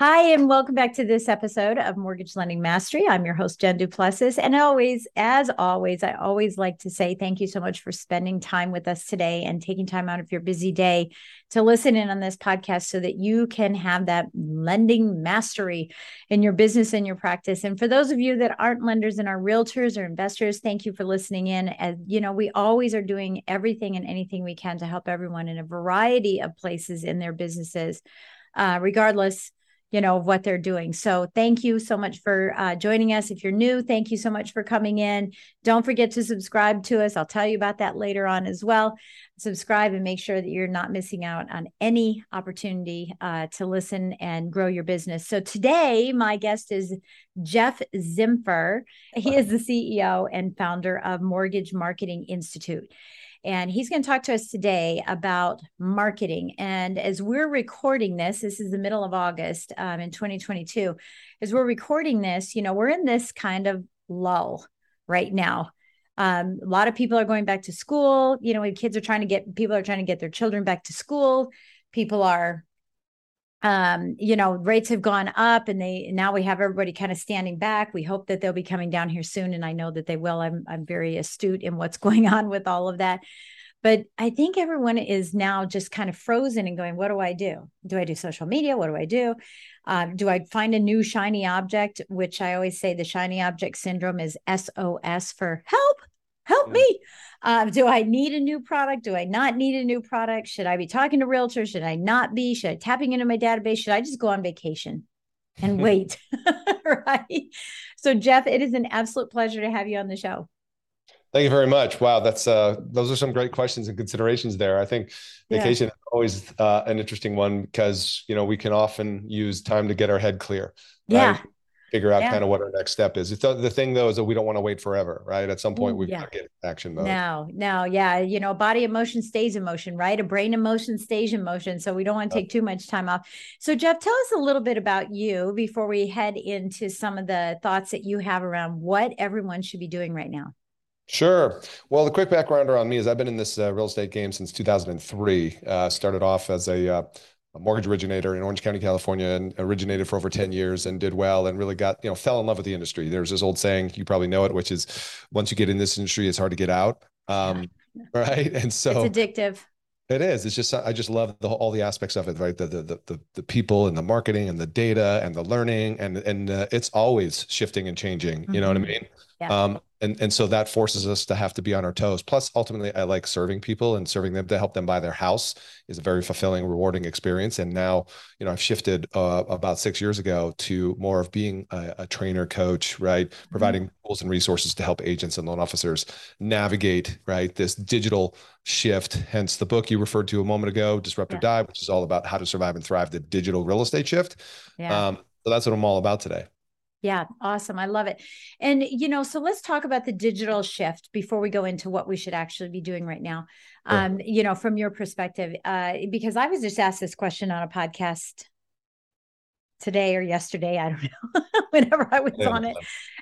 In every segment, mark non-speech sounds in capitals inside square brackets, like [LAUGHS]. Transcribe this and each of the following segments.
Hi, and welcome back to this episode of Mortgage Lending Mastery. I'm your host, Jen Duplessis. And always, as always, I always like to say thank you so much for spending time with us today and taking time out of your busy day to listen in on this podcast so that you can have that lending mastery in your business and your practice. And for those of you that aren't lenders and are realtors or investors, thank you for listening in. As you know, we always are doing everything and anything we can to help everyone in a variety of places in their businesses, uh, regardless you know of what they're doing. So thank you so much for uh, joining us. If you're new thank you so much for coming in. Don't forget to subscribe to us. I'll tell you about that later on as well. Subscribe and make sure that you're not missing out on any opportunity uh, to listen and grow your business. So today my guest is jeff zimfer. He is the ceo and founder of mortgage marketing institute and he's going to talk to us today about marketing. And as we're recording this, this is the middle of August um, in 2022. As we're recording this, you know, we're in this kind of lull right now. Um, a lot of people are going back to school. You know, kids are trying to get people are trying to get their children back to school. People are um, you know, rates have gone up and they now we have everybody kind of standing back. We hope that they'll be coming down here soon. And I know that they will. I'm I'm very astute in what's [LAUGHS] going on with all of that. But I think everyone is now just kind of frozen and going, what do I do? Do I do social media? What do I do? Um, do I find a new shiny object? Which I always say the shiny object syndrome is SOS for help, help me. Um, do I need a new product? Do I not need a new product? Should I be talking to realtors? Should I not be? Should I tapping into my database? Should I just go on vacation and [LAUGHS] wait? [LAUGHS] right. So, Jeff, it is an absolute pleasure to have you on the show. Thank you very much. Wow, that's uh, those are some great questions and considerations there. I think vacation yeah. is always uh, an interesting one because you know we can often use time to get our head clear. Right? Yeah figure out yeah. kind of what our next step is. It's the, the thing though is that we don't want to wait forever, right? At some point we've yeah. got to get action mode. No, no, yeah. You know, body emotion stays in motion, right? A brain emotion stays in motion. So we don't want to take too much time off. So Jeff, tell us a little bit about you before we head into some of the thoughts that you have around what everyone should be doing right now. Sure. Well, the quick background around me is I've been in this uh, real estate game since 2003. Uh, started off as a uh, a mortgage originator in Orange County, California, and originated for over 10 years and did well and really got, you know, fell in love with the industry. There's this old saying, you probably know it, which is once you get in this industry, it's hard to get out. Um. [LAUGHS] Right. And so it's addictive. It is. It's just I just love the, all the aspects of it, right? The, the the the people and the marketing and the data and the learning and and uh, it's always shifting and changing. Mm-hmm. You know what I mm-hmm. mean? Yeah. Um, and and so that forces us to have to be on our toes. Plus, ultimately, I like serving people and serving them to help them buy their house is a very fulfilling, rewarding experience. And now, you know, I've shifted uh, about six years ago to more of being a, a trainer, coach, right, mm-hmm. providing tools and resources to help agents and loan officers navigate right this digital shift. Hence, the book you referred to a moment ago, Disrupt yeah. or Die, which is all about how to survive and thrive the digital real estate shift. Yeah. Um, so that's what I'm all about today. Yeah, awesome. I love it. And, you know, so let's talk about the digital shift before we go into what we should actually be doing right now. Um, you know, from your perspective, uh, because I was just asked this question on a podcast today or yesterday, I don't [LAUGHS] know, [LAUGHS] whenever I was yeah. on it,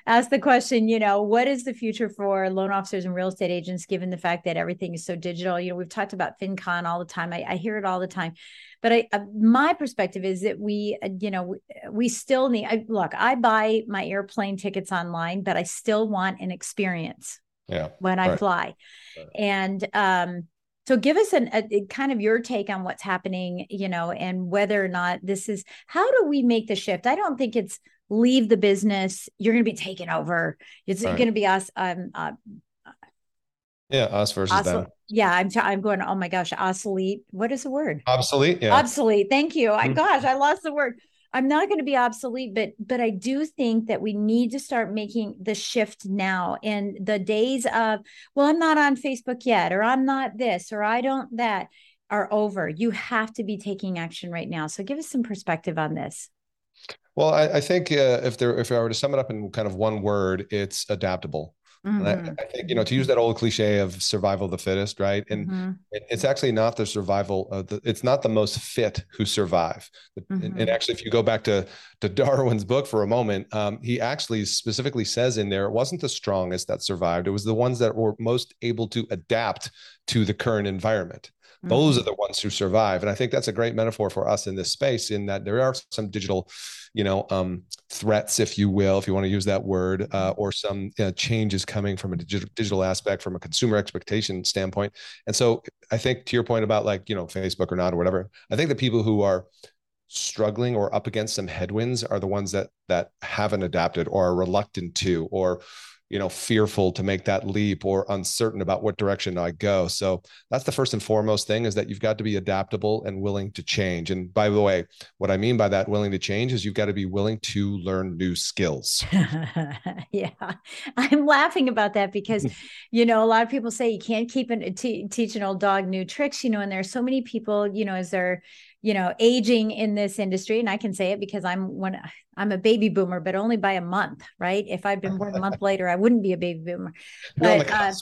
asked the question, you know, what is the future for loan officers and real estate agents, given the fact that everything is so digital? You know, we've talked about fintech all the time. I, I hear it all the time. But I, uh, my perspective is that we, uh, you know, we still need. I, look, I buy my airplane tickets online, but I still want an experience. Yeah. When I fly, right. and um, so give us an, a, kind of your take on what's happening, you know, and whether or not this is how do we make the shift? I don't think it's leave the business. You're going to be taken over. It's right. going to be us. Um, uh, Yeah, us versus Oscil- them. Yeah, I'm t- I'm going. Oh my gosh, obsolete. What is the word? Obsolete. Yeah, obsolete. Thank you. I mm-hmm. gosh, I lost the word. I'm not going to be obsolete, but but I do think that we need to start making the shift now. And the days of, well, I'm not on Facebook yet, or I'm not this, or I don't that, are over. You have to be taking action right now. So give us some perspective on this. Well, I, I think uh, if there, if I were to sum it up in kind of one word, it's adaptable. Mm-hmm. I, I, think you know to use that old cliche of survival of the fittest, right? And mm-hmm. it, it's actually not the survival. Of the, it's not the most fit who survive. Mm-hmm. And, and, actually, if you go back to to [LAUGHS] Darwin's book for a moment, um, he actually specifically says in there it wasn't the strongest that survived; it was the ones that were most able to adapt to the current environment. Those mm-hmm. are the ones who survive, and I think that's a great metaphor for us in this space. In that there are some digital you know um, threats if you will if you want to use that word uh, mm-hmm. or some uh, changes coming from a digital, digital aspect from a consumer expectation standpoint and so i think to your point about like you know facebook or not or whatever i think the people who are struggling or up against some headwinds are the ones that that haven't adapted or are reluctant to or you know fearful to make that leap or uncertain about what direction I go. So that's the first and foremost thing is that you've got to be adaptable and willing to change. And by the way, what I mean by that willing to change is you've got to be willing to learn new skills. [LAUGHS] yeah. I'm laughing about that because [LAUGHS] you know a lot of people say you can't keep an, t- teach an old dog new tricks, you know, and there's so many people, you know, as they're you know aging in this industry and i can say it because i'm one i'm a baby boomer but only by a month right? If i'd been born a month later i wouldn't be a baby boomer. [LAUGHS] But uh,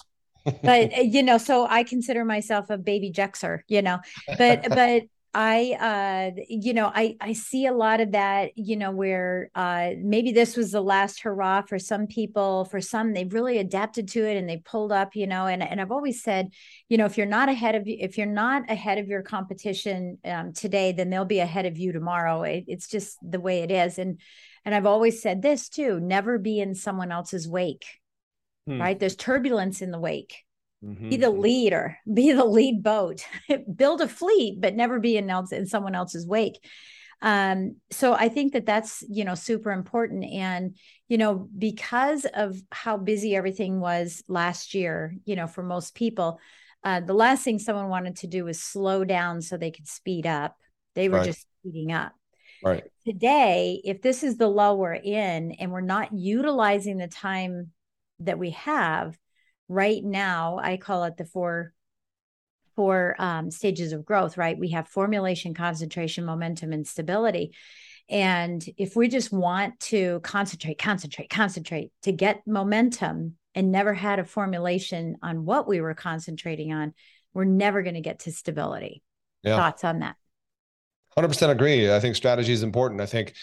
[LAUGHS] but uh, you know so i consider myself a baby jexer you know? But but I, uh, you know, I, I see a lot of that, you know, where uh, maybe this was the last hurrah for some people. For some, they've really adapted to it and they pulled up, you know. And and I've always said, you know, if you're not ahead of if you're not ahead of your competition um, today, then they'll be ahead of you tomorrow. It, it's just the way it is. And and I've always said this too: never be in someone else's wake. Hmm. Right? There's turbulence in the wake Mm-hmm. Be the leader, [LAUGHS] be the lead boat, [LAUGHS] build a fleet, but never be in, else, in someone else's wake. Um, so I think that that's, you know, super important. And, you know, because of how busy everything was last year, you know, for most people, uh, the last thing someone wanted to do was slow down so they could speed up. They were right. just speeding up. Right. Today, if this is the lull we're in and we're not utilizing the time that we have, right now i call it the four four um, stages of growth right? We have formulation concentration momentum and stability. And if we just want to concentrate concentrate concentrate to get momentum and never had a formulation on what we were concentrating on we're never going to get to stability. Yeah. thoughts on that? 100% agree. I think strategy is important. I think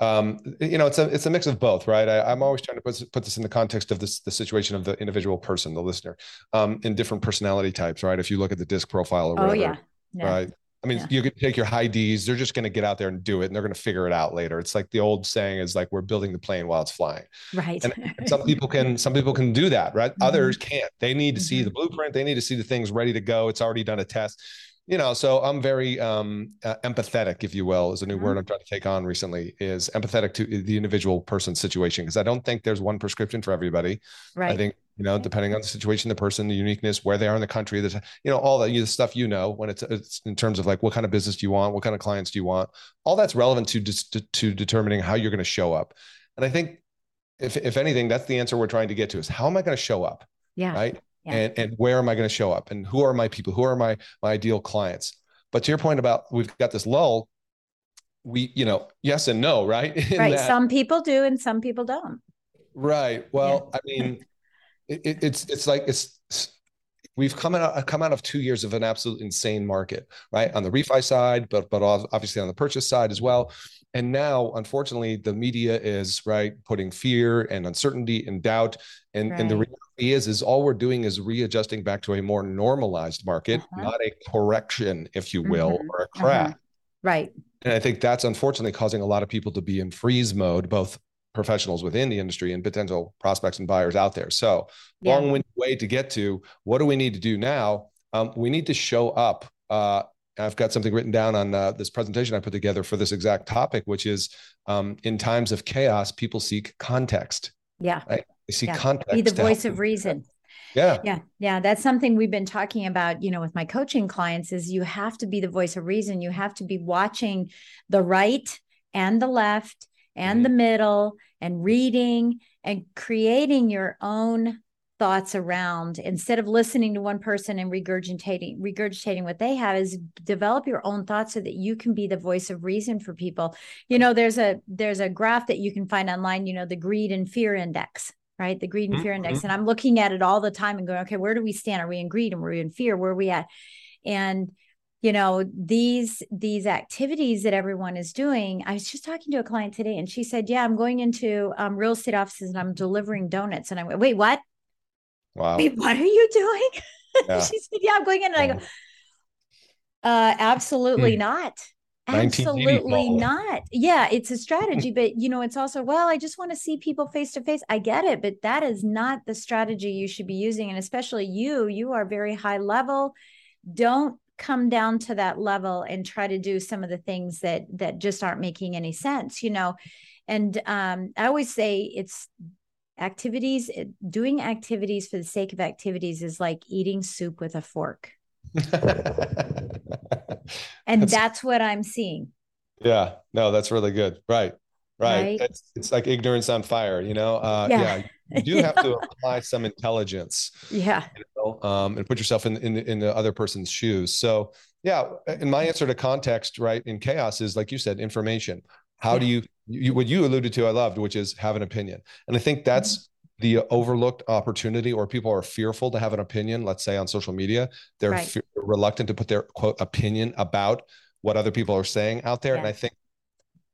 um, you know, it's a it's a mix of both, right? I, am always trying to put, put this in the context of this the situation of the individual person, the listener, um, in different personality types, right? If you look at the disc profile or oh, whatever, oh, yeah. Yeah. right? I mean, yeah. you could take your high D's, they're just going to get out there and do it, and they're going to figure it out later. It's like the old saying is like, we're building the plane while it's flying. Right. And [LAUGHS] some people can, some people can do that, right? Mm-hmm. Others can't. They need to mm-hmm. see the blueprint. They need to see the things ready to go. It's already done a test you know so i'm very um, uh, empathetic if you will is a new mm-hmm. word i'm trying to take on recently is empathetic to the individual person's situation because i don't think there's one prescription for everybody. Right. i think you know depending on the situation the person the uniqueness where they are in the country the you know all that you the stuff you know when it's, it's in terms of like what kind of business do you want what kind of clients do you want all that's relevant to just to, to determining how you're going to show up. And i think if if anything that's the answer we're trying to get to is how am i going to show up yeah. right yeah. and and where am I going to show up? And who are my people? Who are my my ideal clients? But to your point about we've got this lull we you know yes and no right? [LAUGHS] Right. that, some people do and some people don't. Right. Well yeah. I mean it, it's it's like it's we've come out come out of two years of an absolute insane market right? On the refi side but but obviously on the purchase side as well and now, unfortunately, the media is right putting fear and uncertainty and doubt. And, right. and the reality is, is all we're doing is readjusting back to a more normalized market, uh-huh. not a correction, if you will, mm-hmm. or a crash. Uh-huh. Right. And I think that's unfortunately causing a lot of people to be in freeze mode, both professionals within the industry and potential prospects and buyers out there. So, yeah. long-winded way to get to what do we need to do now? Um, we need to show up uh, I've got something written down on uh, this presentation I put together for this exact topic, which is um, in times of chaos, people seek context. Yeah. Right? They seek yeah. context. Be the voice of reason. Yeah. Yeah. Yeah. That's something we've been talking about, you know, with my coaching clients is you have to be the voice of reason. You have to be watching the right and the left and mm-hmm. the middle and reading and creating your own thoughts around instead of listening to one person and regurgitating regurgitating what they have is develop your own thoughts so that you can be the voice of reason for people. You know there's a there's a graph that you can find online you know the greed and fear index right? The greed and fear mm-hmm. index and i'm looking at it all the time and going okay where do we stand? Are we in greed and we're in fear? Where are we at? And you know these these activities that everyone is doing i was just talking to a client today and she said yeah i'm going into um, real estate offices and i'm delivering donuts. And i went wait what Wow. Wait, what are you doing? [LAUGHS] Yeah. she said, Yeah, I'm going in. And I go, uh, absolutely hmm. not. Absolutely not. Yeah, it's a strategy, but you know, it's also, well, I just want to see people face to face. I get it, but that is not the strategy you should be using. And especially you, you are very high level. Don't come down to that level and try to do some of the things that that just aren't making any sense, you know. And um, I always say it's activities doing activities for the sake of activities is like eating soup with a fork. [LAUGHS] And that's, that's, what i'm seeing. Yeah no that's really good. Right right, right? It's, it's like ignorance on fire you know? Uh, yeah. yeah you do have to [LAUGHS] apply some intelligence yeah. you know, um, and put yourself in, in in the other person's shoes. So yeah and my answer to context right in chaos is like you said information how yeah. do you, you, what you alluded to, I loved, which is have an opinion. And I think that's mm-hmm. the overlooked opportunity or people are fearful to have an opinion, let's say on social media. They're right. fe- reluctant to put their quote opinion about what other people are saying out there. Yeah. And I think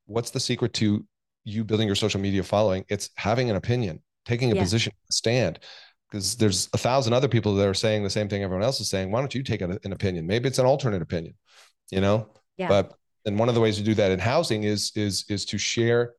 what's the secret to you building your social media following? It's having an opinion, taking a yeah. position, stand because there's a thousand other people that are saying the same thing everyone else is saying. Why don't you take an, an opinion? Maybe it's an alternate opinion, you know? Yeah. But and one of the ways to do that in housing is is is to share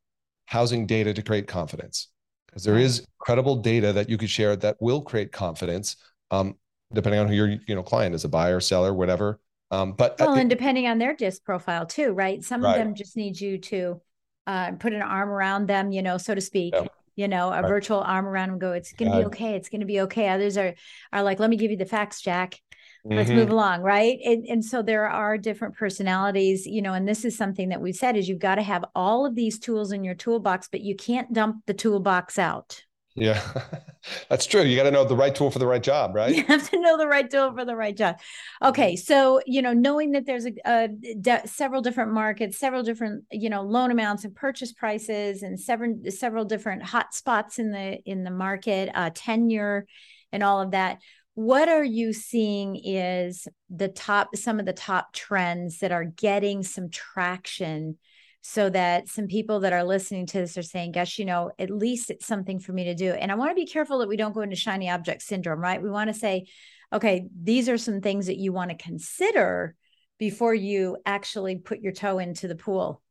housing data to create confidence. Because there is credible data that you could share that will create confidence um, depending on who your you know client is a buyer seller whatever. Um, but well and depending on their disc profile too right? Some right. of them just need you to uh, put an arm around them you know so to speak yeah. you know a right. virtual arm around them go it's gonna be okay. It's gonna be okay. Others are are like let me give you the facts jack Mm-hmm. Let's move along, right? And, and so there are different personalities, you know, and this is something that we've said is you've got to have all of these tools in your toolbox, but you can't dump the toolbox out. Yeah, [LAUGHS] that's true. You got to know the right tool for the right job, [LAUGHS] right? You have to know the right tool for the right job. Okay, so you know, knowing that there's a, a de- several different markets, several different you know loan amounts and purchase prices, and several several different hot spots in the in the market, uh, tenure, and all of that what are you seeing is the top some of the top trends that are getting some traction so that some people that are listening to this are saying gosh you know at least it's something for me to do. And i want to be careful that we don't go into shiny object syndrome right? We want to say okay these are some things that you want to consider before you actually put your toe into the pool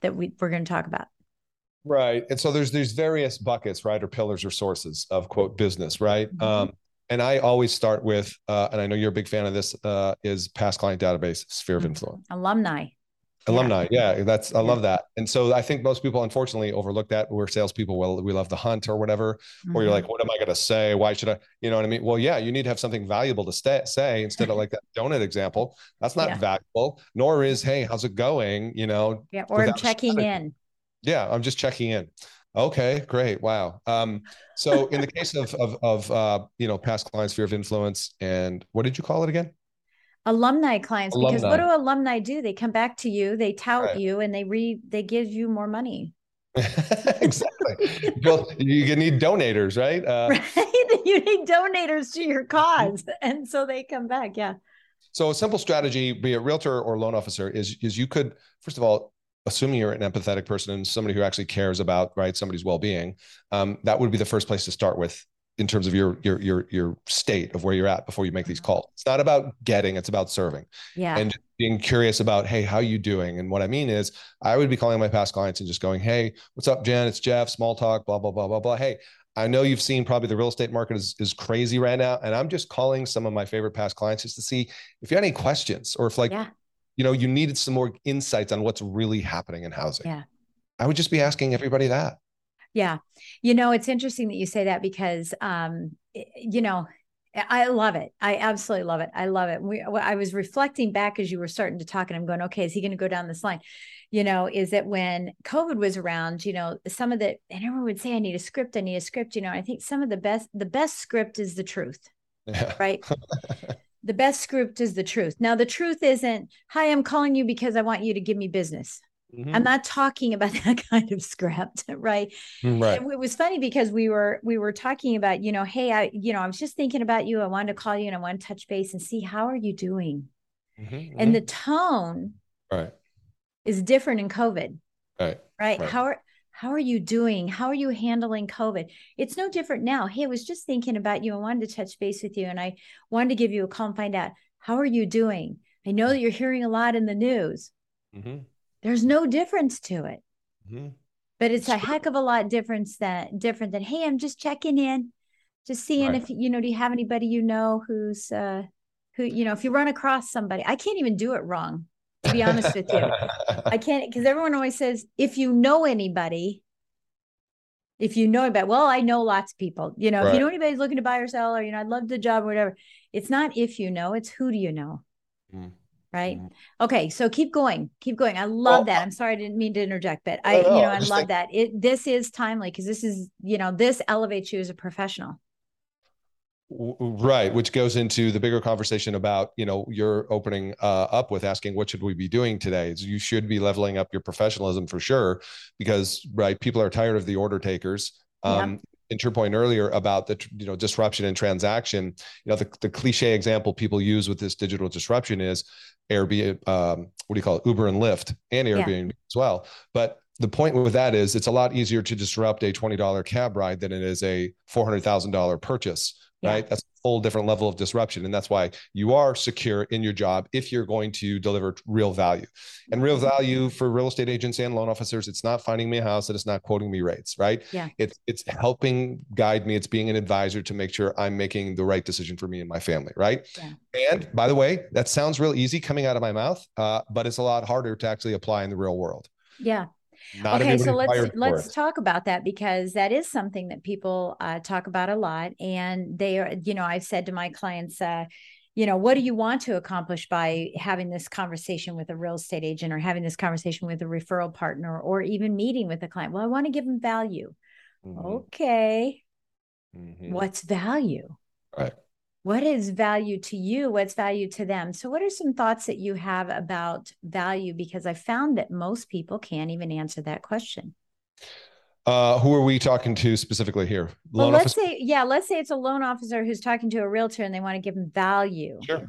that we, we're going to talk about. Right. And so there's there's various buckets right or pillars or sources of quote business right? Mm-hmm. um, and I always start with, uh, and I know you're a big fan of this, uh, is past client database, sphere of mm-hmm. influence. Alumni. Alumni, yeah, yeah that's I yeah. love that. And so I think most people unfortunately overlook that. We're salespeople. Well, we love the hunt or whatever. Mm-hmm. Or you're like, what am I going to say? Why should I? You know what I mean? Well, yeah, you need to have something valuable to stay, say instead of [LAUGHS] like that donut example. That's not yeah. valuable. Nor is, hey, how's it going? You know. Yeah, or I'm checking in. Yeah, I'm just checking in. Okay, great. Wow. Um, so in the case of of of uh, you know, past clients, sphere of influence and what did you call it again? Alumni clients, alumni. because what do alumni do? They come back to you, they tout right. you, and they re they give you more money. [LAUGHS] exactly. well, you need donators, right? Uh, [LAUGHS] right. You need donators to your cause, and so they come back. Yeah. So a simple strategy, be a realtor or loan officer, is is you could first of all assuming you're an empathetic person and somebody who actually cares about right somebody's well-being um, that would be the first place to start with in terms of your your your your state of where you're at before you make these calls. It's not about getting it's about serving yeah. and being curious about hey how you doing? And what i mean is i would be calling my past clients and just going hey what's up jen? It's jeff small talk blah blah blah blah blah. Hey I know you've seen probably the real estate market is, is crazy right now. And I'm just calling some of my favorite past clients just to see if you had any questions or if like yeah you know, you needed some more insights on what's really happening in housing. Yeah. I would just be asking everybody that. Yeah. You know, it's interesting that you say that because, um, you know, I love it. I absolutely love it. I love it. We, I was reflecting back as you were starting to talk, and I'm going, okay, is he going to go down this line? You know, is that when COVID was around, you know, some of the, and everyone would say, I need a script, I need a script. You know, I think some of the best, the best script is the truth, yeah. right? [LAUGHS] the best script is the truth. Now, the truth isn't, hi, I'm calling you because I want you to give me business. Mm-hmm. I'm not talking about [LAUGHS] that kind of script, right? Mm, right. it was funny because we were we were talking about, you know, hey, I, you know, I was just thinking about you. I wanted to call you and I want to touch base and see how are you doing. Mm-hmm, and the mm-hmm. tone right is different in COVID. Right. Right. right. How are how are you doing? How are you handling COVID? It's no different now. Hey, I was just thinking about you. I wanted to touch base with you and I wanted to give you a call and find out how are you doing? I know that you're hearing a lot in the news. Mm-hmm there's no difference to it. Mm-hmm. But it's a heck of a lot difference that different than, hey, I'm just checking in, just seeing right. if you know, do you have anybody you know who's uh who, you know, if you run across somebody, I can't even do it wrong, to be honest with you. [LAUGHS] I can't because everyone always says, if you know anybody, if you know about well i know lots of people you know right. if you know anybody's looking to buy or sell or you know i'd love the job or whatever it's not if you know it's who do you know? Mm right? Mm-hmm. okay so keep going keep going. I love that. I'm sorry i didn't mean to interject but i you know i love think... that. It this is timely because this is you know this elevates you as a professional right which goes into the bigger conversation about you know you're opening uh, up with asking what should we be doing today you should be leveling up your professionalism for sure because right people are tired of the order takers um, yeah into your point earlier about the you know disruption and transaction you know the, the cliche example people use with this digital disruption is Airbnb, um, what do you call it, Uber and Lyft, and Airbnb yeah. as well. But the point with that is it's a lot easier to disrupt a $20 cab ride than it is a $400,000 purchase, yeah. right? That's a whole different level of disruption. And that's why you are secure in your job if you're going to deliver real value. And real value for real estate agents and loan officers, it's not finding me a house and it's not quoting me rates, right? Yeah. It's it's helping guide me. It's being an advisor to make sure I'm making the right decision for me and my family, right? Yeah. And by the way, that sounds real easy coming out of my mouth, uh, but it's a lot harder to actually apply in the real world. Yeah. Not okay, so let's let's talk about that because that is something that people uh, talk about a lot, and they are. You know, I've said to my clients, uh, you know, what do you want to accomplish by having this conversation with a real estate agent, or having this conversation with a referral partner, or even meeting with a client? Well, I want to give them value. Mm-hmm. Okay, mm-hmm. what's value? Right what is value to you? What's value to them? So what are some thoughts that you have about value? Because i found that most people can't even answer that question. Uh, who are we talking to specifically here? Well, let's officer? say yeah let's say it's a loan officer who's talking to a realtor and they want to give them value. Sure.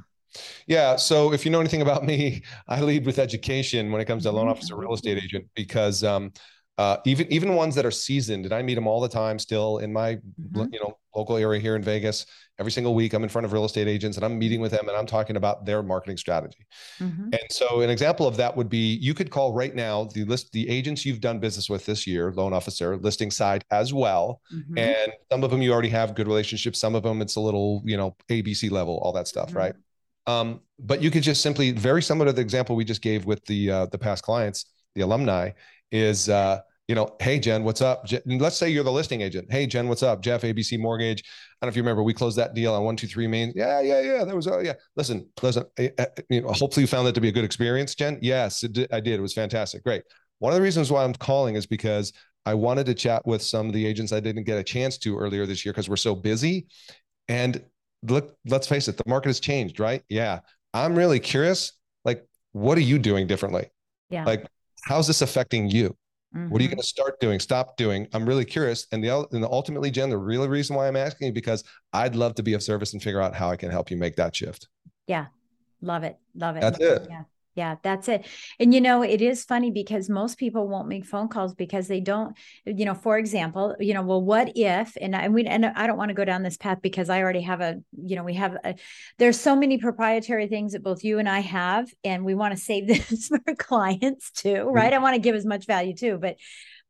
Yeah so if you know anything about me [LAUGHS] i lead with education when it comes to loan officer real estate agent because um, uh, even even ones that are seasoned, and I meet them all the time still in my mm-hmm. you know local area here in Vegas. Every single week, I'm in front of real estate agents and I'm meeting with them and I'm talking about their marketing strategy. Mm-hmm. And so, an example of that would be you could call right now the list the agents you've done business with this year, loan officer, listing side as well. Mm-hmm. And some of them you already have good relationships. Some of them it's a little you know ABC level, all that stuff, mm-hmm. right? Um, but you could just simply very similar to the example we just gave with the uh, the past clients, the alumni, is uh, you know, hey Jen, what's up? Let's say you're the listing agent. Hey Jen, what's up? Jeff, ABC Mortgage. I don't know if you remember, we closed that deal on one two three Main. Yeah, yeah, yeah. That was oh yeah. Listen, listen. I, I, you know, hopefully you found that to be a good experience, Jen. Yes, did, I did. It was fantastic. Great. One of the reasons why I'm calling is because I wanted to chat with some of the agents I didn't get a chance to earlier this year because we're so busy. And look, let's face it, the market has changed, right? Yeah. I'm really curious. Like, what are you doing differently? Yeah. Like, how's this affecting you? Mm-hmm. What are you mm-hmm. going to start doing? Stop doing? I'm really curious. And the and ultimately, Jen, the real reason why I'm asking you because I'd love to be of service and figure out how I can help you make that shift. Yeah, love it, love it. That's it. Yeah, yeah, that's it. And you know, it is funny because most people won't make phone calls because they don't, you know, for example, you know, well, what if, and I we and I don't want to go down this path because I already have a, you know, we have a, there's so many proprietary things that both you and I have, and we want to save [LAUGHS] this for clients too, right? Mm-hmm. I want to give as much value too, but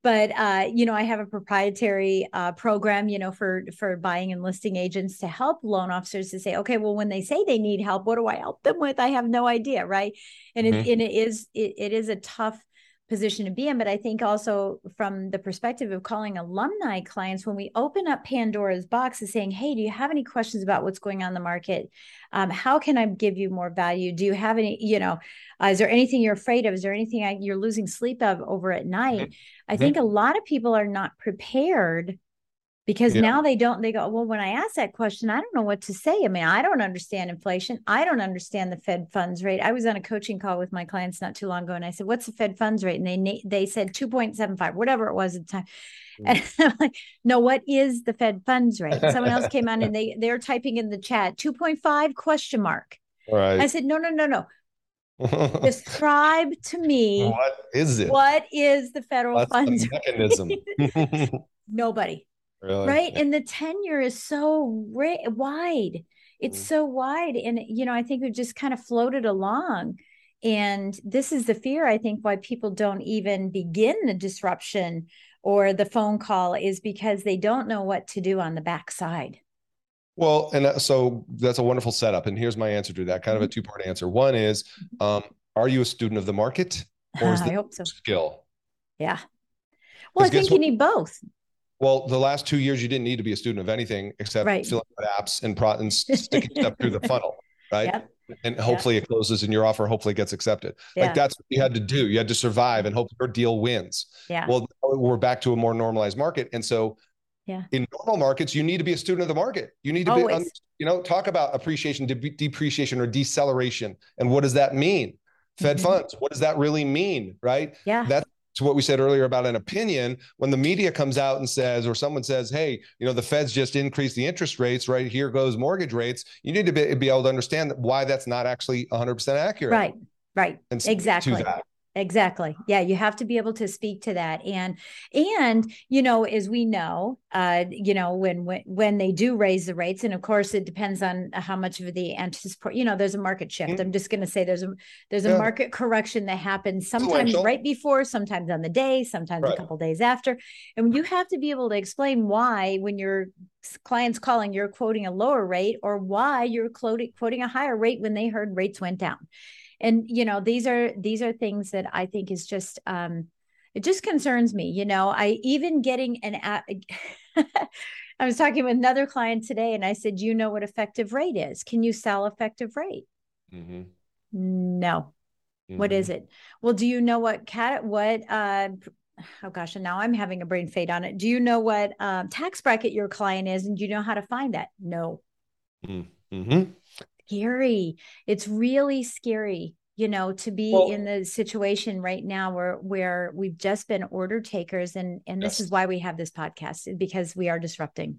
but uh, you know i have a proprietary uh, program you know for for buying and listing agents to help loan officers to say okay well when they say they need help what do i help them with i have no idea right and mm-hmm. and it is it, it is a tough position to be in. But I think also from the perspective of calling alumni clients, when we open up Pandora's box and saying, Hey, do you have any questions about what's going on in the market? Um, how can I give you more value? Do you have any, you know, uh, is there anything you're afraid of? Is there anything I, you're losing sleep of over at night? Mm-hmm. I think a lot of people are not prepared because yeah. now they don't they go well when i ask that question i don't know what to say. I mean i don't understand inflation. I don't understand the fed funds rate. I was on a coaching call with my clients not too long ago and i said what's the fed funds rate? And they they said 2.75 whatever it was at the time. Mm. and [LAUGHS] i'm like no what is the fed funds rate? And [LAUGHS] someone else came on and they they're typing in the chat 2.5 question mark. Right. I said no no no no. [LAUGHS] Describe to me what is it? what is the federal What's funds mechanism? nobody Really? Right. And the tenure is so ra- wide. It's mm. so wide. And, you know, I think we've just kind of floated along. And this is the fear, I think, why people don't even begin the disruption or the phone call is because they don't know what to do on the backside. Well, and uh, so that's a wonderful setup. And here's my answer to that kind of a mm-hmm. two part answer. One is, mm-hmm. um, are you a student of the market or is uh, [LAUGHS] I hope so. skill? Yeah. Well, I think you need both. Well, the last two years, you didn't need to be a student of anything except right. filling out apps and, pro- and sticking stuff through the funnel, [LAUGHS] right? Yep. And hopefully yep. it closes and your offer hopefully gets accepted. Yeah. Like that's what you had to do. You had to survive and hope your deal wins. Yeah. Well, we're back to a more normalized market. And so yeah. in normal markets, you need to be a student of the market. You need to Always. be, you know, talk about appreciation, de- depreciation, or deceleration. And what does that mean? Fed mm-hmm. funds. What does that really mean? Right. Yeah. That's to what we said earlier about an opinion when the media comes out and says or someone says hey you know the feds just increased the interest rates right? Here goes mortgage rates. You need to be, be able to understand why that's not actually 100% accurate. Right right. And exactly exactly yeah you have to be able to speak to that and and you know as we know uh you know when when when they do raise the rates and of course it depends on how much of the anticipate you know there's a market shift mm-hmm. i'm just going to say there's a there's a yeah. market correction that happens sometimes right before sometimes on the day sometimes right. a couple days after and you have to be able to explain why when your clients calling you're quoting a lower rate or why you're quoting quoting a higher rate when they heard rates went down and you know these are these are things that i think is just um it just concerns me you know i even getting an [LAUGHS] i was talking with another client today and i said Do you know what effective rate is? Can you sell effective rate? Mm-hmm. no. Mm-hmm. what is it? Well do you know what cat what uh oh gosh and now i'm having a brain fade on it. Do you know what um, tax bracket your client is and do you know how to find that? No. Mm-hmm scary. It's really scary, you know, to be well, in the situation right now where where we've just been order takers and and this yes. is why we have this podcast because we are disrupting.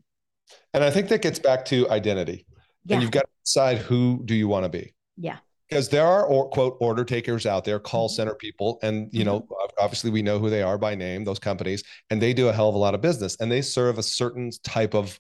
And I think that gets back to identity. Yeah. And you've got to decide who do you want to be. Yeah because there are or, quote order takers out there call mm-hmm. center people and you know mm-hmm. obviously we know who they are by name those companies and they do a hell of a lot of business and they serve a certain type of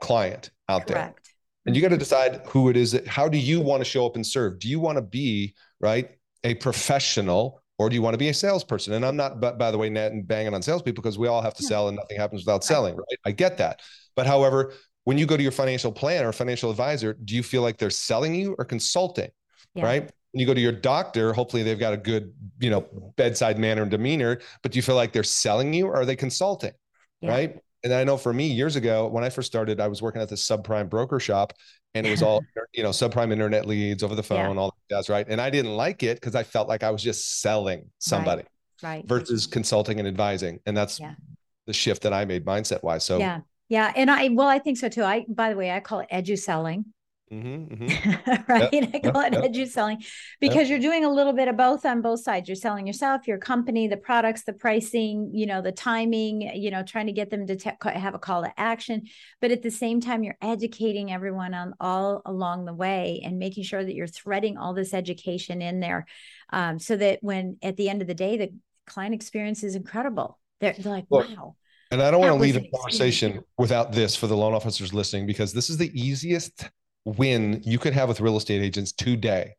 client out Correct. there and you got to decide who it is that how do you want to show up and serve? Do you want to be right a professional or do you want to be a salesperson? And i'm not but by the way net and banging on salespeople because we all have to sell and nothing happens without selling right? I get that. But however when you go to your financial planner or financial advisor do you feel like they're selling you or consulting yeah. right? When you go to your doctor hopefully they've got a good you know bedside manner and demeanor but do you feel like they're selling you or are they consulting yeah. right and I know for me years ago when I first started, I was working at the subprime broker shop, and it was all [LAUGHS] you know subprime internet leads over the phone, yeah. all that stuff right. And I didn't like it because I felt like I was just selling somebody, right? right. Versus consulting and advising, and that's yeah. the shift that I made mindset wise. So yeah, yeah, and I well, I think so too. I by the way, I call it edu selling Mm-hmm, [LAUGHS] mm-hmm. right? Yep, I call yep, it edu selling because yep. you're doing a little bit of both on both sides. You're selling yourself, your company, the products, the pricing, you know, the timing, you know, trying to get them to te- have a call to action. But at the same time, you're educating everyone on all along the way and making sure that you're threading all this education in there um, so that when at the end of the day, the client experience is incredible. They're, they're like, well, wow. And I don't want to leave a conversation without this for the loan officers listening because this is the easiest win you could have with real estate agents today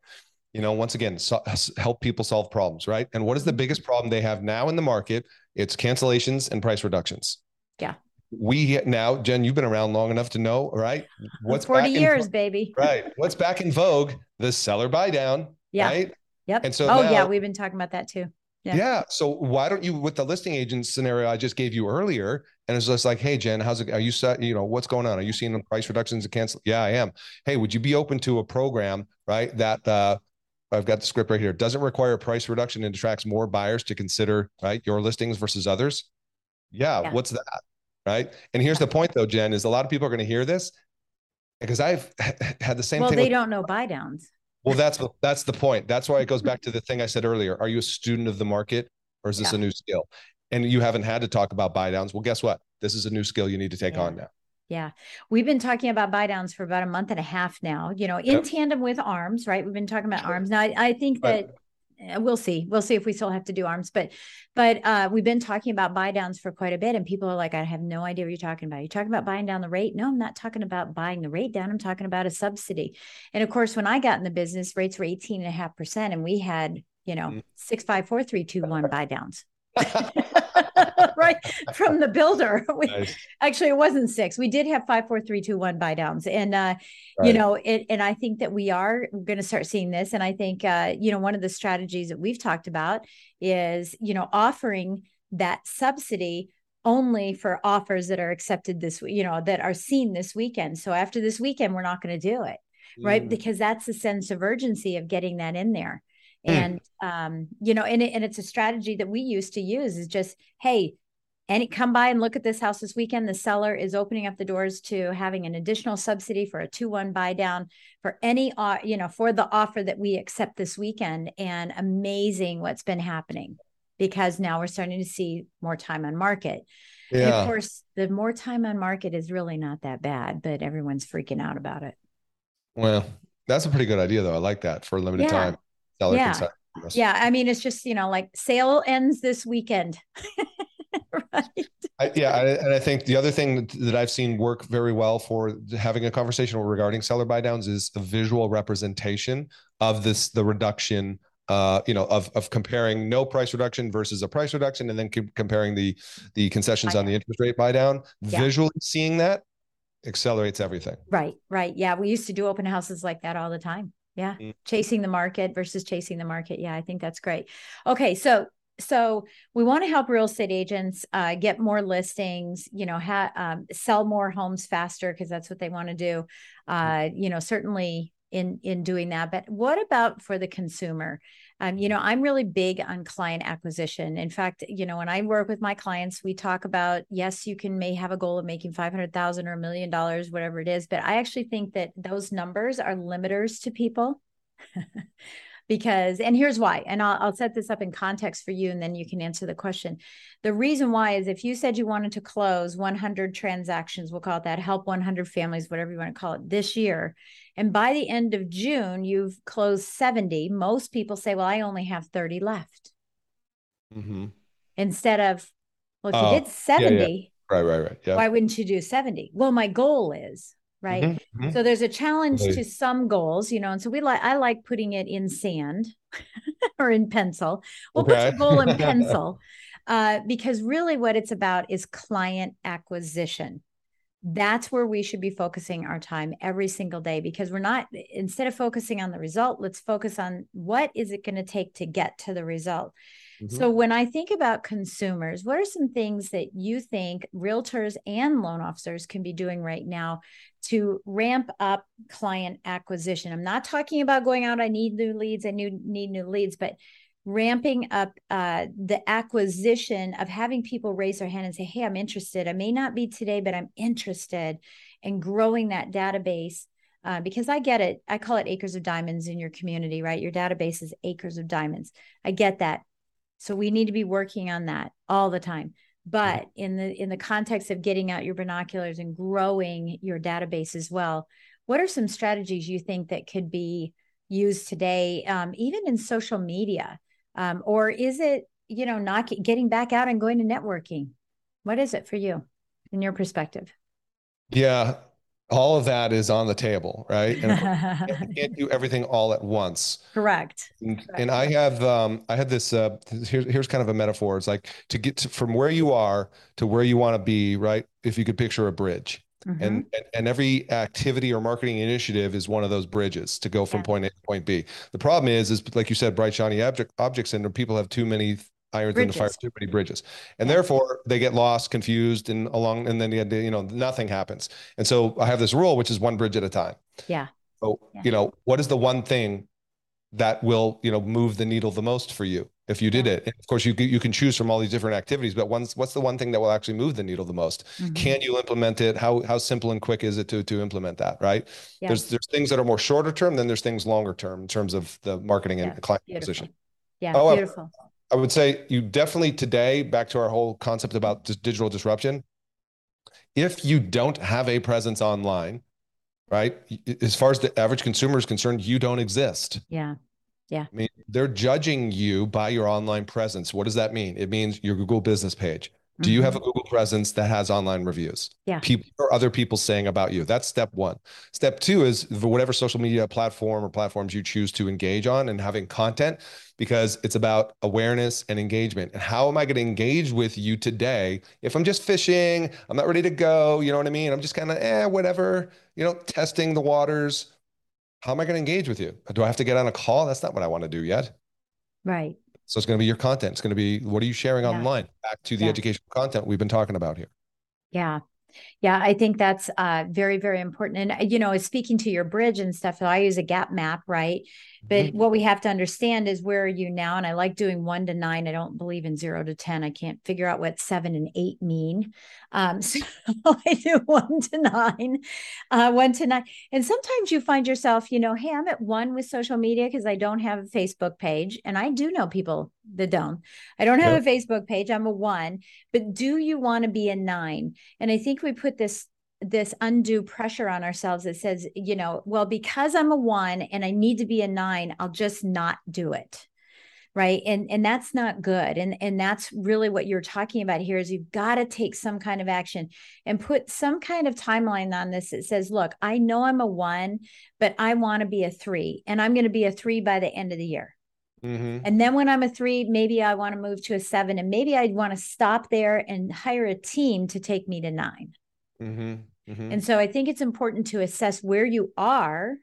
you know once again so, help people solve problems right? And what is the biggest mm-hmm. problem they have now in the market? It's cancellations and price reductions. Yeah. We now jen you've been around long enough to know right? What's 40 years in, baby. [LAUGHS] right. What's back in vogue? The seller buy down yeah. right? Yep. And so oh now, yeah we've been talking about that too. Yeah. yeah. So why don't you, with the listing agent scenario I just gave you earlier, and it's just like, hey, Jen, how's it? Are you set? You know, what's going on? Are you seeing price reductions and cancel? Yeah, I am. Hey, would you be open to a program, right? That uh, I've got the script right here. Doesn't require a price reduction and attracts more buyers to consider, right? Your listings versus others. Yeah, yeah. what's that? Right. And here's the point though, Jen, is a lot of people are going to hear this because I've [LAUGHS] had the same well, thing. Well, they with, don't know buy downs. well, that's that's the point. That's why it goes back to the thing I said earlier. Are you a student of the market or is this yeah. a new skill? And you haven't had to talk about buy downs. Well, guess what? This is a new skill you need to take yeah. on now. Yeah. We've been talking about buy downs for about a month and a half now, you know, in yep. tandem with arms, right? We've been talking about arms. Now, I, I think that right. Eh, we'll see. We'll see if we still have to do arms, but, but uh, we've been talking about buy downs for quite a bit. And people are like, I have no idea what you're talking about. You're talking about buying down the rate. No, I'm not talking about buying the rate down. I'm talking about a subsidy. And of course, when I got in the business, rates were 18 and a half percent and we had, you know, mm. six, five, four, three, two, one buy downs. [LAUGHS] right from the builder. [LAUGHS] We, nice. Actually, it wasn't six. We did have five, four, three, two, one buy downs, and uh, right. you know, it, and I think that we are going to start seeing this. And I think, uh, you know, one of the strategies that we've talked about is, you know, offering that subsidy only for offers that are accepted this you know that are seen this weekend so after this weekend we're not going to do it right mm. because that's the sense of urgency of getting that in there Mm. and um, you know and, it, and it's a strategy that we used to use is just hey any come by and look at this house this weekend the seller is opening up the doors to having an additional subsidy for a 2-1 buy down for any uh, you know for the offer that we accept this weekend and amazing what's been happening because now we're starting to see more time on market yeah. and of course the more time on market is really not that bad but everyone's freaking out about it well that's a pretty good idea though i like that for a limited yeah. time seller yeah. Yeah. I mean, it's just, you know, like sale ends this weekend. [LAUGHS] right. I, yeah. I, and I think the other thing that I've seen work very well for having a conversation regarding seller buy downs is the visual representation of this, the reduction uh, you know, of of comparing no price reduction versus a price reduction, and then comparing the the concessions on the interest rate buy down. Yeah. Visually seeing that accelerates everything. Right, right. Yeah, we used to do open houses like that all the time. Yeah. Mm-hmm. Chasing the market versus chasing the market. Yeah, I think that's great. Okay. So, so we want to help real estate agents uh, get more listings, you know, ha- um, sell more homes faster because that's what they want to do. Mm-hmm. Uh, you know, certainly in in doing that. But what about for the consumer? Um, you know, I'm really big on client acquisition. In fact, you know, when I work with my clients, we talk about yes, you can may have a goal of making five hundred thousand or a million dollars, whatever it is. But I actually think that those numbers are limiters to people. [LAUGHS] because and here's why and I'll, I'll set this up in context for you and then you can answer the question the reason why is if you said you wanted to close 100 transactions we'll call it that help 100 families whatever you want to call it this year and by the end of june you've closed 70 most people say well i only have 30 left mm-hmm. instead of well if oh, you did 70 yeah, yeah. right right right yeah. why wouldn't you do 70 well my goal is right? Mm-hmm, mm-hmm. so there's a challenge to some goals you know and so we like i like putting it in sand [LAUGHS] or in pencil. We'll okay. put your goal in [LAUGHS] pencil uh, because really what it's about is client acquisition. That's where we should be focusing our time every single day because we're not instead of focusing on the result let's focus on what is it going to take to get to the result Mm-hmm. So, when I think about consumers, what are some things that you think realtors and loan officers can be doing right now to ramp up client acquisition? I'm not talking about going out, I need new leads, I need, need new leads, but ramping up uh, the acquisition of having people raise their hand and say, Hey, I'm interested. I may not be today, but I'm interested and growing that database. Uh, because I get it. I call it acres of diamonds in your community, right? Your database is acres of diamonds. I get that. So we need to be working on that all the time. But in the in the context of getting out your binoculars and growing your database as well, what are some strategies you think that could be used today, um, even in social media, um, or is it you know not getting back out and going to networking? What is it for you, in your perspective? Yeah, all of that is on the table, right? And you [LAUGHS] can't do everything all at once. Correct. And, Correct. and I have, um, I had this. Uh, here, here's kind of a metaphor. It's like to get to, from where you are to where you want to be, right? If you could picture a bridge, Mm-hmm. And, and, and every activity or marketing initiative is one of those bridges to go from yeah. point A to point B. The problem is, is like you said, bright shiny object objects, and people have too many irons bridges. in the fire, too many bridges, and yeah. therefore they get lost, confused, and along, and then you know nothing happens. And so I have this rule, which is one bridge at a time. Yeah. So yeah. you know, what is the one thing that will you know move the needle the most for you? if you did it. And of course, you you can choose from all these different activities, but once what's the one thing that will actually move the needle the most? Mm-hmm. Can you implement it? How how simple and quick is it to to implement that? Right? Yeah. There's there's things that are more shorter term, then there's things longer term in terms of the marketing and yeah. client beautiful. position. Yeah, oh, beautiful. I would say you definitely today back to our whole concept about digital disruption. If you don't have a presence online, right? As far as the average consumer is concerned, you don't exist. Yeah. Yeah. I mean, they're judging you by your online presence. What does that mean? It means your Google business page. Do mm-hmm. you have a Google presence that has online reviews? Yeah. People or other people saying about you. That's step one. Step two is whatever social media platform or platforms you choose to engage on and having content because it's about awareness and engagement. And how am I going to engage with you today if I'm just fishing? I'm not ready to go. You know what I mean? I'm just kind of, eh, whatever, you know, testing the waters how am I going to engage with you? Do I have to get on a call? That's not what I want to do yet. Right. So it's going to be your content. It's going to be what are you sharing yeah. online? Back to the yeah. educational content we've been talking about here. Yeah. Yeah, I think that's uh, very, very important. And, you know, speaking to your bridge and stuff, I use a gap map, right? But mm-hmm. what we have to understand is where are you now? And I like doing one to nine. I don't believe in zero to 10. I can't figure out what seven and eight mean. Um, [LAUGHS] so I do one to nine, uh, one to nine. And sometimes you find yourself, you know, hey, I'm at one with social media because I don't have a Facebook page. And I do know people that don't. I don't have yep. a Facebook page. I'm a one. But do you want to be a nine? And I think we put this this undue pressure on ourselves that says, you know, well, because I'm a one and I need to be a nine, I'll just not do it. Right. And and that's not good. And and that's really what you're talking about here is you've got to take some kind of action and put some kind of timeline on this that says, look, I know I'm a one, but I want to be a three. And I'm going to be a three by the end of the year. Mm-hmm. And then when I'm a three, maybe I want to move to a seven, and maybe I'd want to stop there and hire a team to take me to 9 mm-hmm. Mm-hmm. And so I think it's important to assess where you are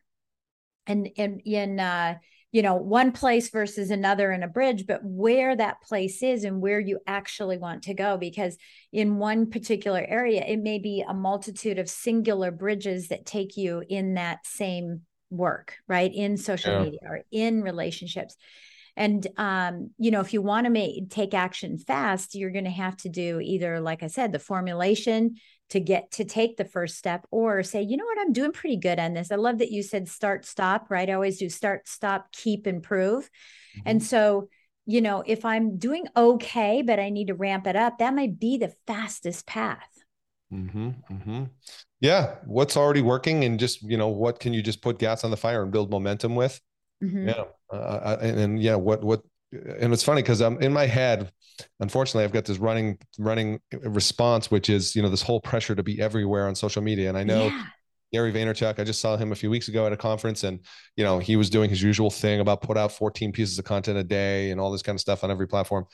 and in in uh you know one place versus another in a bridge but where that place is and where you actually want to go because in one particular area it may be a multitude of singular bridges that take you in that same work right in social yeah. media or in relationships and um, you know if you want to make take action fast you're going to have to do either like i said the formulation to get to take the first step or say you know what i'm doing pretty good on this i love that you said start stop right i always do start stop keep improve mm-hmm. and so you know if i'm doing okay but i need to ramp it up that might be the fastest path mm-hmm, mm-hmm. yeah what's already working and just you know what can you just put gas on the fire and build momentum with mm-hmm. yeah uh, and, and yeah what what and it's funny because I'm in my head. Unfortunately, I've got this running running response, which is you know this whole pressure to be everywhere on social media. And I know yeah. Gary Vaynerchuk. I just saw him a few weeks ago at a conference, and you know he was doing his usual thing about put out 14 pieces of content a day and all this kind of stuff on every platform.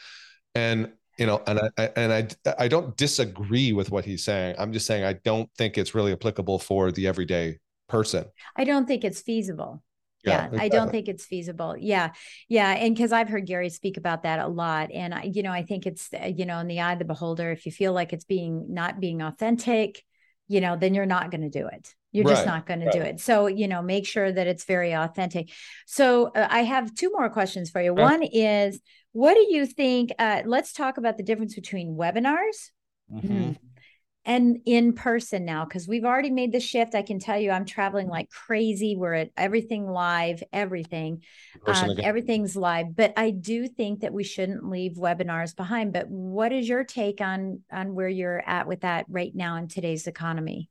And you know, and I and I I don't disagree with what he's saying. I'm just saying I don't think it's really applicable for the everyday person. I don't think it's feasible yeah, yeah i don't think it's feasible. Yeah yeah and because i've heard gary speak about that a lot and i you know i think it's uh, you know in the eye of the beholder if you feel like it's being not being authentic you know then you're not going to do it. You're right, just not going right. to do it. So you know make sure that it's very authentic. So uh, i have two more questions for you. One is what do you think uh, let's talk about the difference between webinars mm-hmm and in person now because we've already made the shift i can tell you i'm traveling like crazy we're at everything live everything um, everything's live but i do think that we shouldn't leave webinars behind but what is your take on on where you're at with that right now in today's economy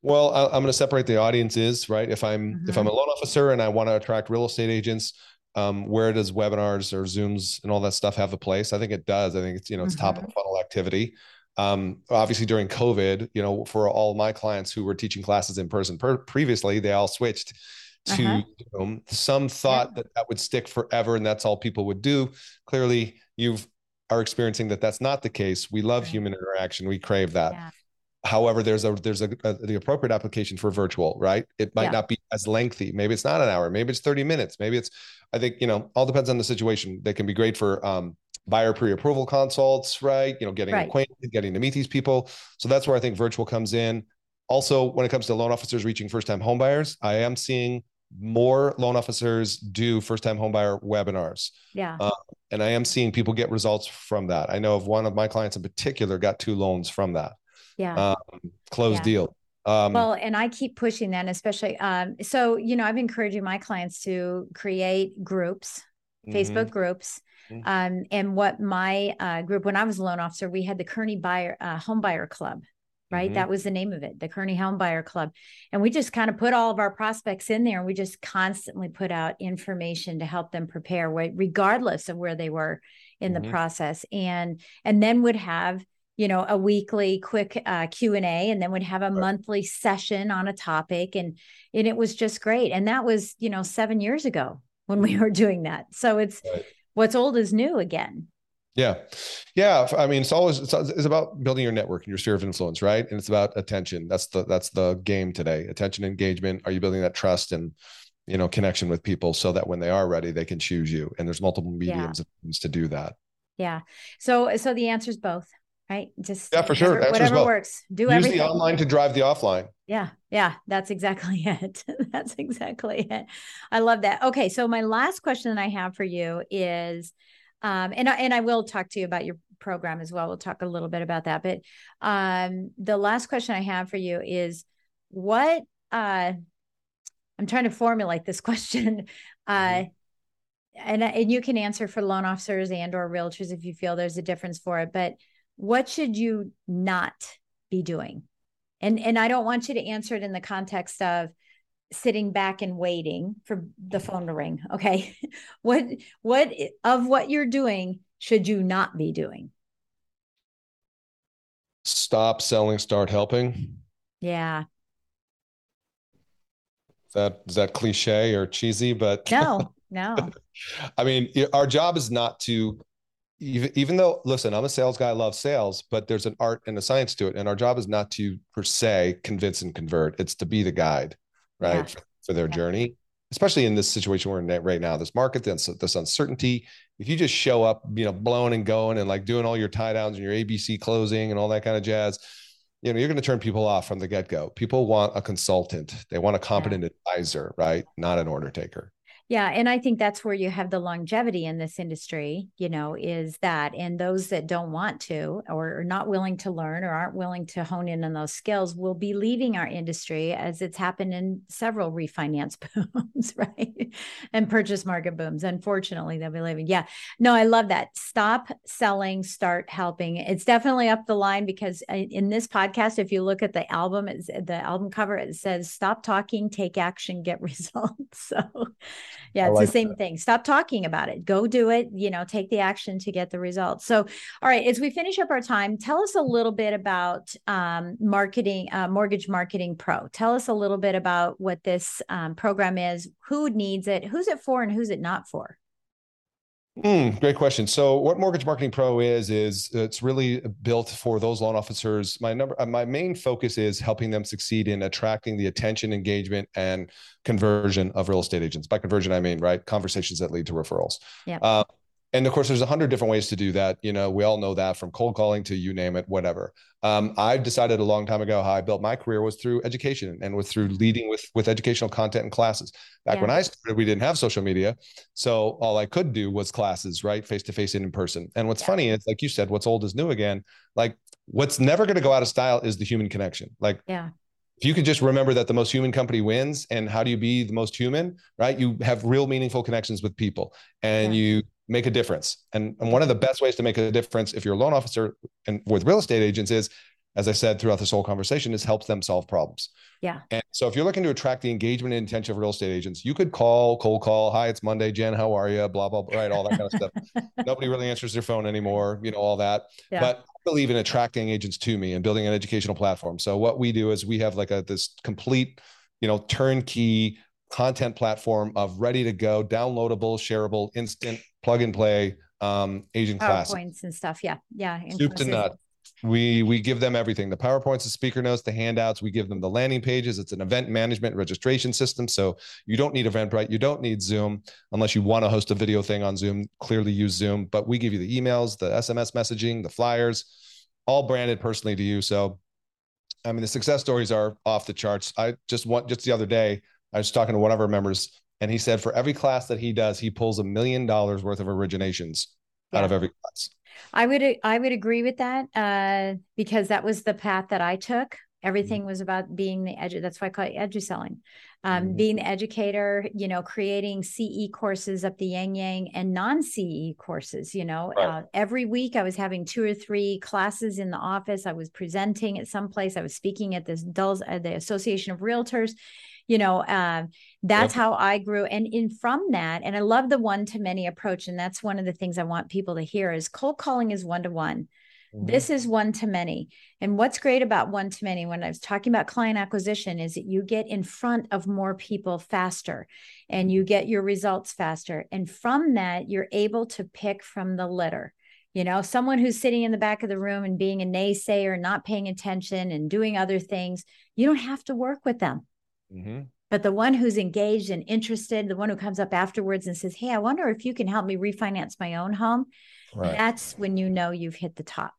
well i'm going to separate the audiences right if i'm mm-hmm. if i'm a loan officer and i want to attract real estate agents um, where does webinars or zooms and all that stuff have a place i think it does i think it's you know it's mm-hmm. top of the mm-hmm. funnel activity um, obviously during COVID, you know, for all my clients who were teaching classes in person per- previously, they all switched to uh-huh. Zoom. Some thought yeah. that that would stick forever and that's all people would do. Clearly, you've are experiencing that that's not the case. We love right. human interaction. We crave that. Yeah. However, there's a there's a, a, the appropriate application for virtual, right? It might yeah. not be as lengthy. Maybe it's not an hour. Maybe it's 30 minutes. Maybe it's I think you know all depends on the situation. They can be great for um, buyer pre-approval consults, right? You know, getting right. acquainted, getting to meet these people. So that's where I think virtual comes in. Also, when it comes to loan officers reaching first-time homebuyers, I am seeing more loan officers do first-time homebuyer webinars. Yeah. Uh, and I am seeing people get results from that. I know of one of my clients in particular got two loans from that. Yeah. Um, closed yeah. deal. Um, well, and I keep pushing that, especially. Um, so, you know, I've encouraging my clients to create groups, mm-hmm. Facebook groups. Mm-hmm. Um, and what my uh, group, when I was a loan officer, we had the Kearney Buyer uh, Home Buyer Club, right? Mm-hmm. That was the name of it, the Kearney Home Buyer Club. And we just kind of put all of our prospects in there and we just constantly put out information to help them prepare, regardless of where they were in the mm-hmm. process. And and then would have you know a weekly quick uh, q&a and then would have a right. monthly session on a topic and and it was just great and that was you know seven years ago when we [LAUGHS] were doing that so it's right. What's old is new again yeah yeah i mean it's always it's, it's about building your network and your sphere of influence right and it's about attention that's the that's the game today attention engagement are you building that trust and you know connection with people so that when they are ready they can choose you and there's multiple mediums yeah. to do that yeah so so the answer is both right? Just yeah, for sure. Whatever, whatever works. Do Use everything. the online to drive the offline. Yeah, yeah, that's exactly [LAUGHS] it. that's exactly it. I love that. Okay, so my last question that I have for you is, um, and I and I will talk to you about your program as well. We'll talk a little bit about that. But um, the last question I have for you is, what? Uh, I'm trying to formulate this [LAUGHS] question. Uh, mm-hmm and and you can answer for loan officers and or realtors if you feel there's a difference for it but what should you not be doing and and i don't want you to answer it in the context of sitting back and waiting for the phone to ring okay? [LAUGHS] What what of what you're doing should you not be doing? Stop selling start helping. Yeah. Is that is that cliche or cheesy but no [LAUGHS] no. I mean our job is not to even, even though listen i'm a sales guy i love sales but there's an art and a science to it and our job is not to per se convince and convert it's to be the guide right yeah. for, for, their yeah. journey especially in this situation we're in right now this market this, this uncertainty if you just show up you know blowing and going and like doing all your tie downs and your abc closing and all that kind of jazz you know you're going to turn people off from the get-go people want a consultant they want a competent yeah. advisor right not an order taker yeah. And I think that's where you have the longevity in this industry, you know, is that, and those that don't want to or are not willing to learn or aren't willing to hone in on those skills will be leaving our industry as it's happened in several refinance [LAUGHS] booms, right? and purchase market booms. Unfortunately, they'll be leaving. Yeah. No, I love that. Stop selling, start helping. It's definitely up the line because uh, in this podcast, if you look at the album, it's the album cover, it says, stop talking, take action, get [LAUGHS] results. So, yeah, it's like the same that. thing. Stop talking about it. Go do it. You know, take the action to get the results. So, all right, as we finish up our time, tell us a little bit about um, marketing, uh, Mortgage Marketing Pro. Tell us a little bit about what this um, program is, who needs it, who's it for, and who's it not for. Mm, great question. So, what Mortgage Marketing Pro is is it's really built for those loan officers. My number, uh, my main focus is helping them succeed in attracting the attention, engagement, and conversion of real estate agents. By conversion, I mean right conversations that lead to referrals. Yeah. Uh, and of course there's a hundred different ways to do that. You know we all know that from cold calling to you name it whatever. Um, i've decided a long time ago how i built my career was through education and was through leading with with educational content and classes. Back yeah. when i started we didn't have social media. So all i could do was classes right? Face to face and in person. And what's yeah. funny is like you said what's old is new again. Like what's never going to go out of style is the human connection. Like yeah. if you could just remember that the most human company wins and how do you be the most human right? You have real meaningful connections with people. And yeah. you make a difference. And, and one of the best ways to make a difference if you're a loan officer and with real estate agents is, as I said throughout this whole conversation, is helps them solve problems. Yeah. And so if you're looking to attract the engagement and attention of real estate agents, you could call, cold call, hi, it's Monday, Jen, how are you? Blah, blah, blah, right, all that kind of stuff. [LAUGHS] Nobody really answers their phone anymore, you know, all that. Yeah. But I believe in attracting agents to me and building an educational platform. So what we do is we have like a this complete, you know, turnkey content platform of ready to go, downloadable, shareable, instant plug and play um, agent class points and stuff. Yeah, yeah. Soup to nut. we we give them everything the powerpoints the speaker notes the handouts we give them the landing pages it's an event management registration system so you don't need eventbrite you don't need zoom unless you want to host a video thing on zoom clearly use zoom but we give you the emails the sms messaging the flyers all branded personally to you so i mean the success stories are off the charts i just want just the other day i was talking to one of our members and he said for every class that he does he pulls a million dollars worth of originations yeah. out of every class I would I would agree with that uh, because that was the path that I took. Mm-hmm. Everything was about being the edge. That's why I call it edu selling. Um, mm-hmm. Being the educator, you know, creating CE courses up the yang yang and non CE courses. You know, right. uh, every week I was having two or three classes in the office. I was presenting at some place. I was speaking at this Dulles, uh, the Association of Realtors you know uh, that's yep. how i grew and in from that and i love the one to many approach and that's one of the things i want people to hear is cold calling is one to one this is one to many and what's great about one to many when i was talking about client acquisition is that you get in front of more people faster and you get your results faster and from that you're able to pick from the litter you know someone who's sitting in the back of the room and being a naysayer not paying attention and doing other things you don't have to work with them Mm-hmm. But the one who's engaged and interested, the one who comes up afterwards and says, Hey, I wonder if you can help me refinance my own home. Right. That's when you know you've hit the top.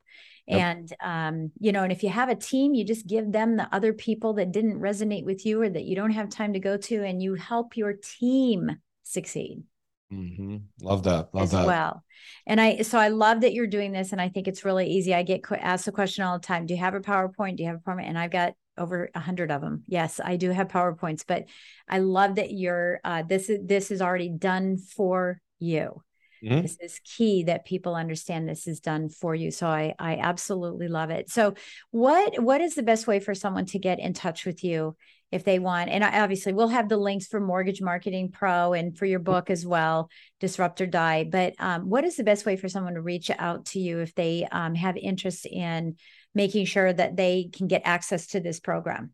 Yep. And, um, you know, and if you have a team, you just give them the other people that didn't resonate with you or that you don't have time to go to, and you help your team succeed. Mm-hmm. Love that. Love as that. Well, and I so I love that you're doing this, and I think it's really easy. I get asked the question all the time: Do you have a PowerPoint? Do you have a PowerPoint? And I've got over a hundred of them. Yes, I do have PowerPoints, but I love that you're uh, this is this is already done for you. Mm-hmm. This is key that people understand this is done for you. So I I absolutely love it. So what what is the best way for someone to get in touch with you if they want? And obviously we'll have the links for Mortgage Marketing Pro and for your book as well, Disrupt or Die. But um, what is the best way for someone to reach out to you if they um, have interest in making sure that they can get access to this program?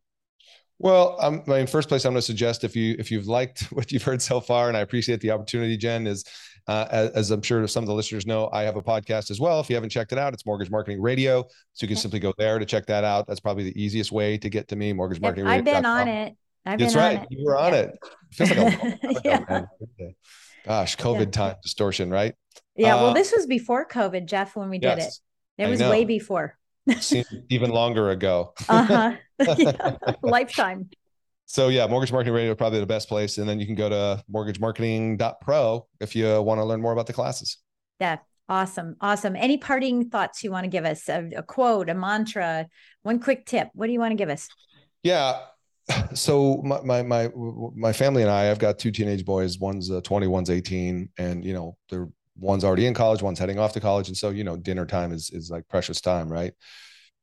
Well, um, I mean, first place I'm going to suggest if you if you've liked [LAUGHS] what you've heard so far, and I appreciate the opportunity, Jen, is uh, as, as, I'm sure some of the listeners know, I have a podcast as well. If you haven't checked it out, it's Mortgage Marketing Radio, so you can simply go there to check that out. That's probably the easiest way to get to me. Mortgage Marketing. I've been on it. I've That's right. It. You were on yeah. it. Feels like a [LAUGHS] yeah. Gosh, COVID time distortion, right? Yeah. Uh, well, this was before COVID, Jeff, when we did yes, it. It was way before. Even longer ago. [LAUGHS] uh-huh. [LAUGHS] Yeah. Lifetime. So yeah, Mortgage Marketing Radio probably the best place. And then you can go to mortgagemarketing.pro if you want to learn more about the classes. Yeah. Awesome. Awesome. Any parting thoughts you want to give us? A, a quote, a mantra, one quick tip. What do you want to give us? Yeah. So my, my, my, my family and I, I've got two teenage boys. One's uh, 20, one's 18. And, you know, they're one's already in college, one's heading off to college. And so, you know, dinner time is, is like precious time. Right.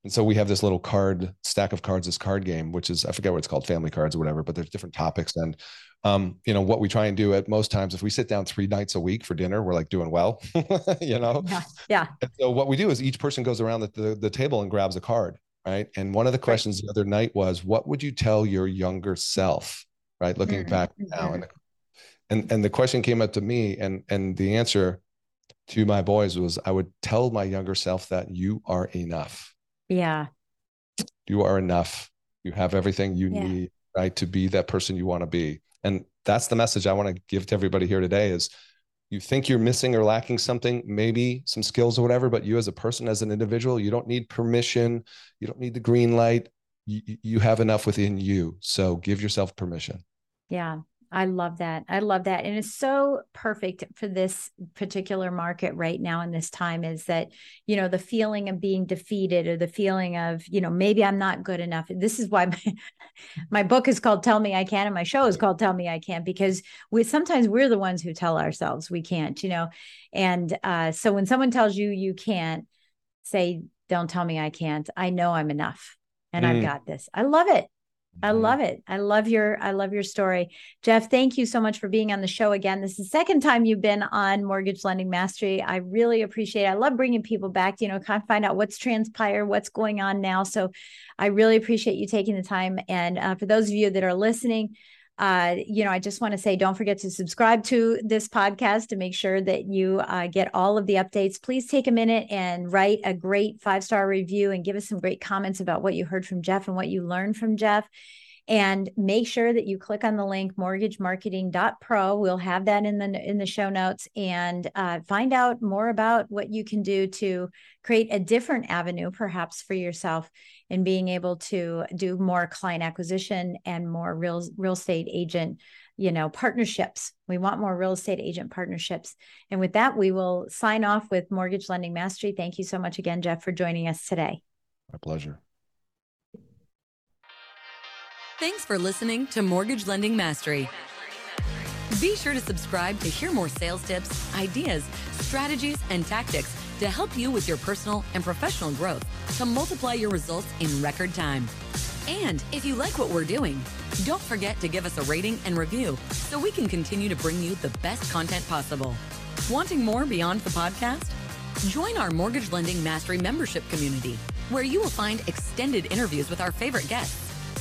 And so we have this little card stack of cards, this card game, which is, I forget what it's called, family cards or whatever, but there's different topics. And, um, you know, what we try and do at most times, if we sit down three nights a week for dinner, we're like doing well, [LAUGHS] you know? Yeah. yeah. And so what we do is each person goes around the, the, the table and grabs a card. Right. And one of the questions right. the other night was, what would you tell your younger self? Right. Looking mm-hmm. back now. And, and, and the question came up to me and, and the answer to my boys was I would tell my younger self that you are enough. Yeah. You are enough. You have everything you yeah. need, right, to be that person you want to be. And that's the message I want to give to everybody here today is you think you're missing or lacking something, maybe some skills or whatever, but you as a person, as an individual, you don't need permission. You don't need the green light. You, you have enough within you. So give yourself permission. Yeah. I love that. I love that. And it's so perfect for this particular market right now in this time is that, you know, the feeling of being defeated or the feeling of, you know, maybe I'm not good enough. This is why [LAUGHS] my, my book is called Tell Me I Can and my show is called Tell Me I Can because we sometimes we're the ones who tell ourselves we can't, you know. And uh, so when someone tells you you can't, say, don't tell me I can't. I know I'm enough and mm. I've got this. I love it. I love it. I love your I love your story. Jeff, thank you so much for being on the show again. This is the second time you've been on Mortgage Lending Mastery. I really appreciate it. I love bringing people back, you know, kind of find out what's transpired, what's going on now. So I really appreciate you taking the time. And uh, for those of you that are listening, uh, you know, I just want to say don't forget to subscribe to this podcast to make sure that you uh, get all of the updates. Please take a minute and write a great five star review and give us some great comments about what you heard from Jeff and what you learned from Jeff. And make sure that you click on the link mortgagemarketing.pro. We'll have that in the in the show notes and uh, find out more about what you can do to create a different avenue, perhaps for yourself, in being able to do more client acquisition and more real real estate agent you know partnerships. We want more real estate agent partnerships. And with that we will sign off with mortgage lending mastery. Thank you so much again jeff for joining us today. My pleasure Thanks for listening to Mortgage Lending Mastery. Be sure to subscribe to hear more sales tips, ideas, strategies, and tactics to help you with your personal and professional growth to multiply your results in record time. And if you like what we're doing, don't forget to give us a rating and review so we can continue to bring you the best content possible. Wanting more beyond the podcast? Join our Mortgage Lending Mastery membership community, where you will find extended interviews with our favorite guests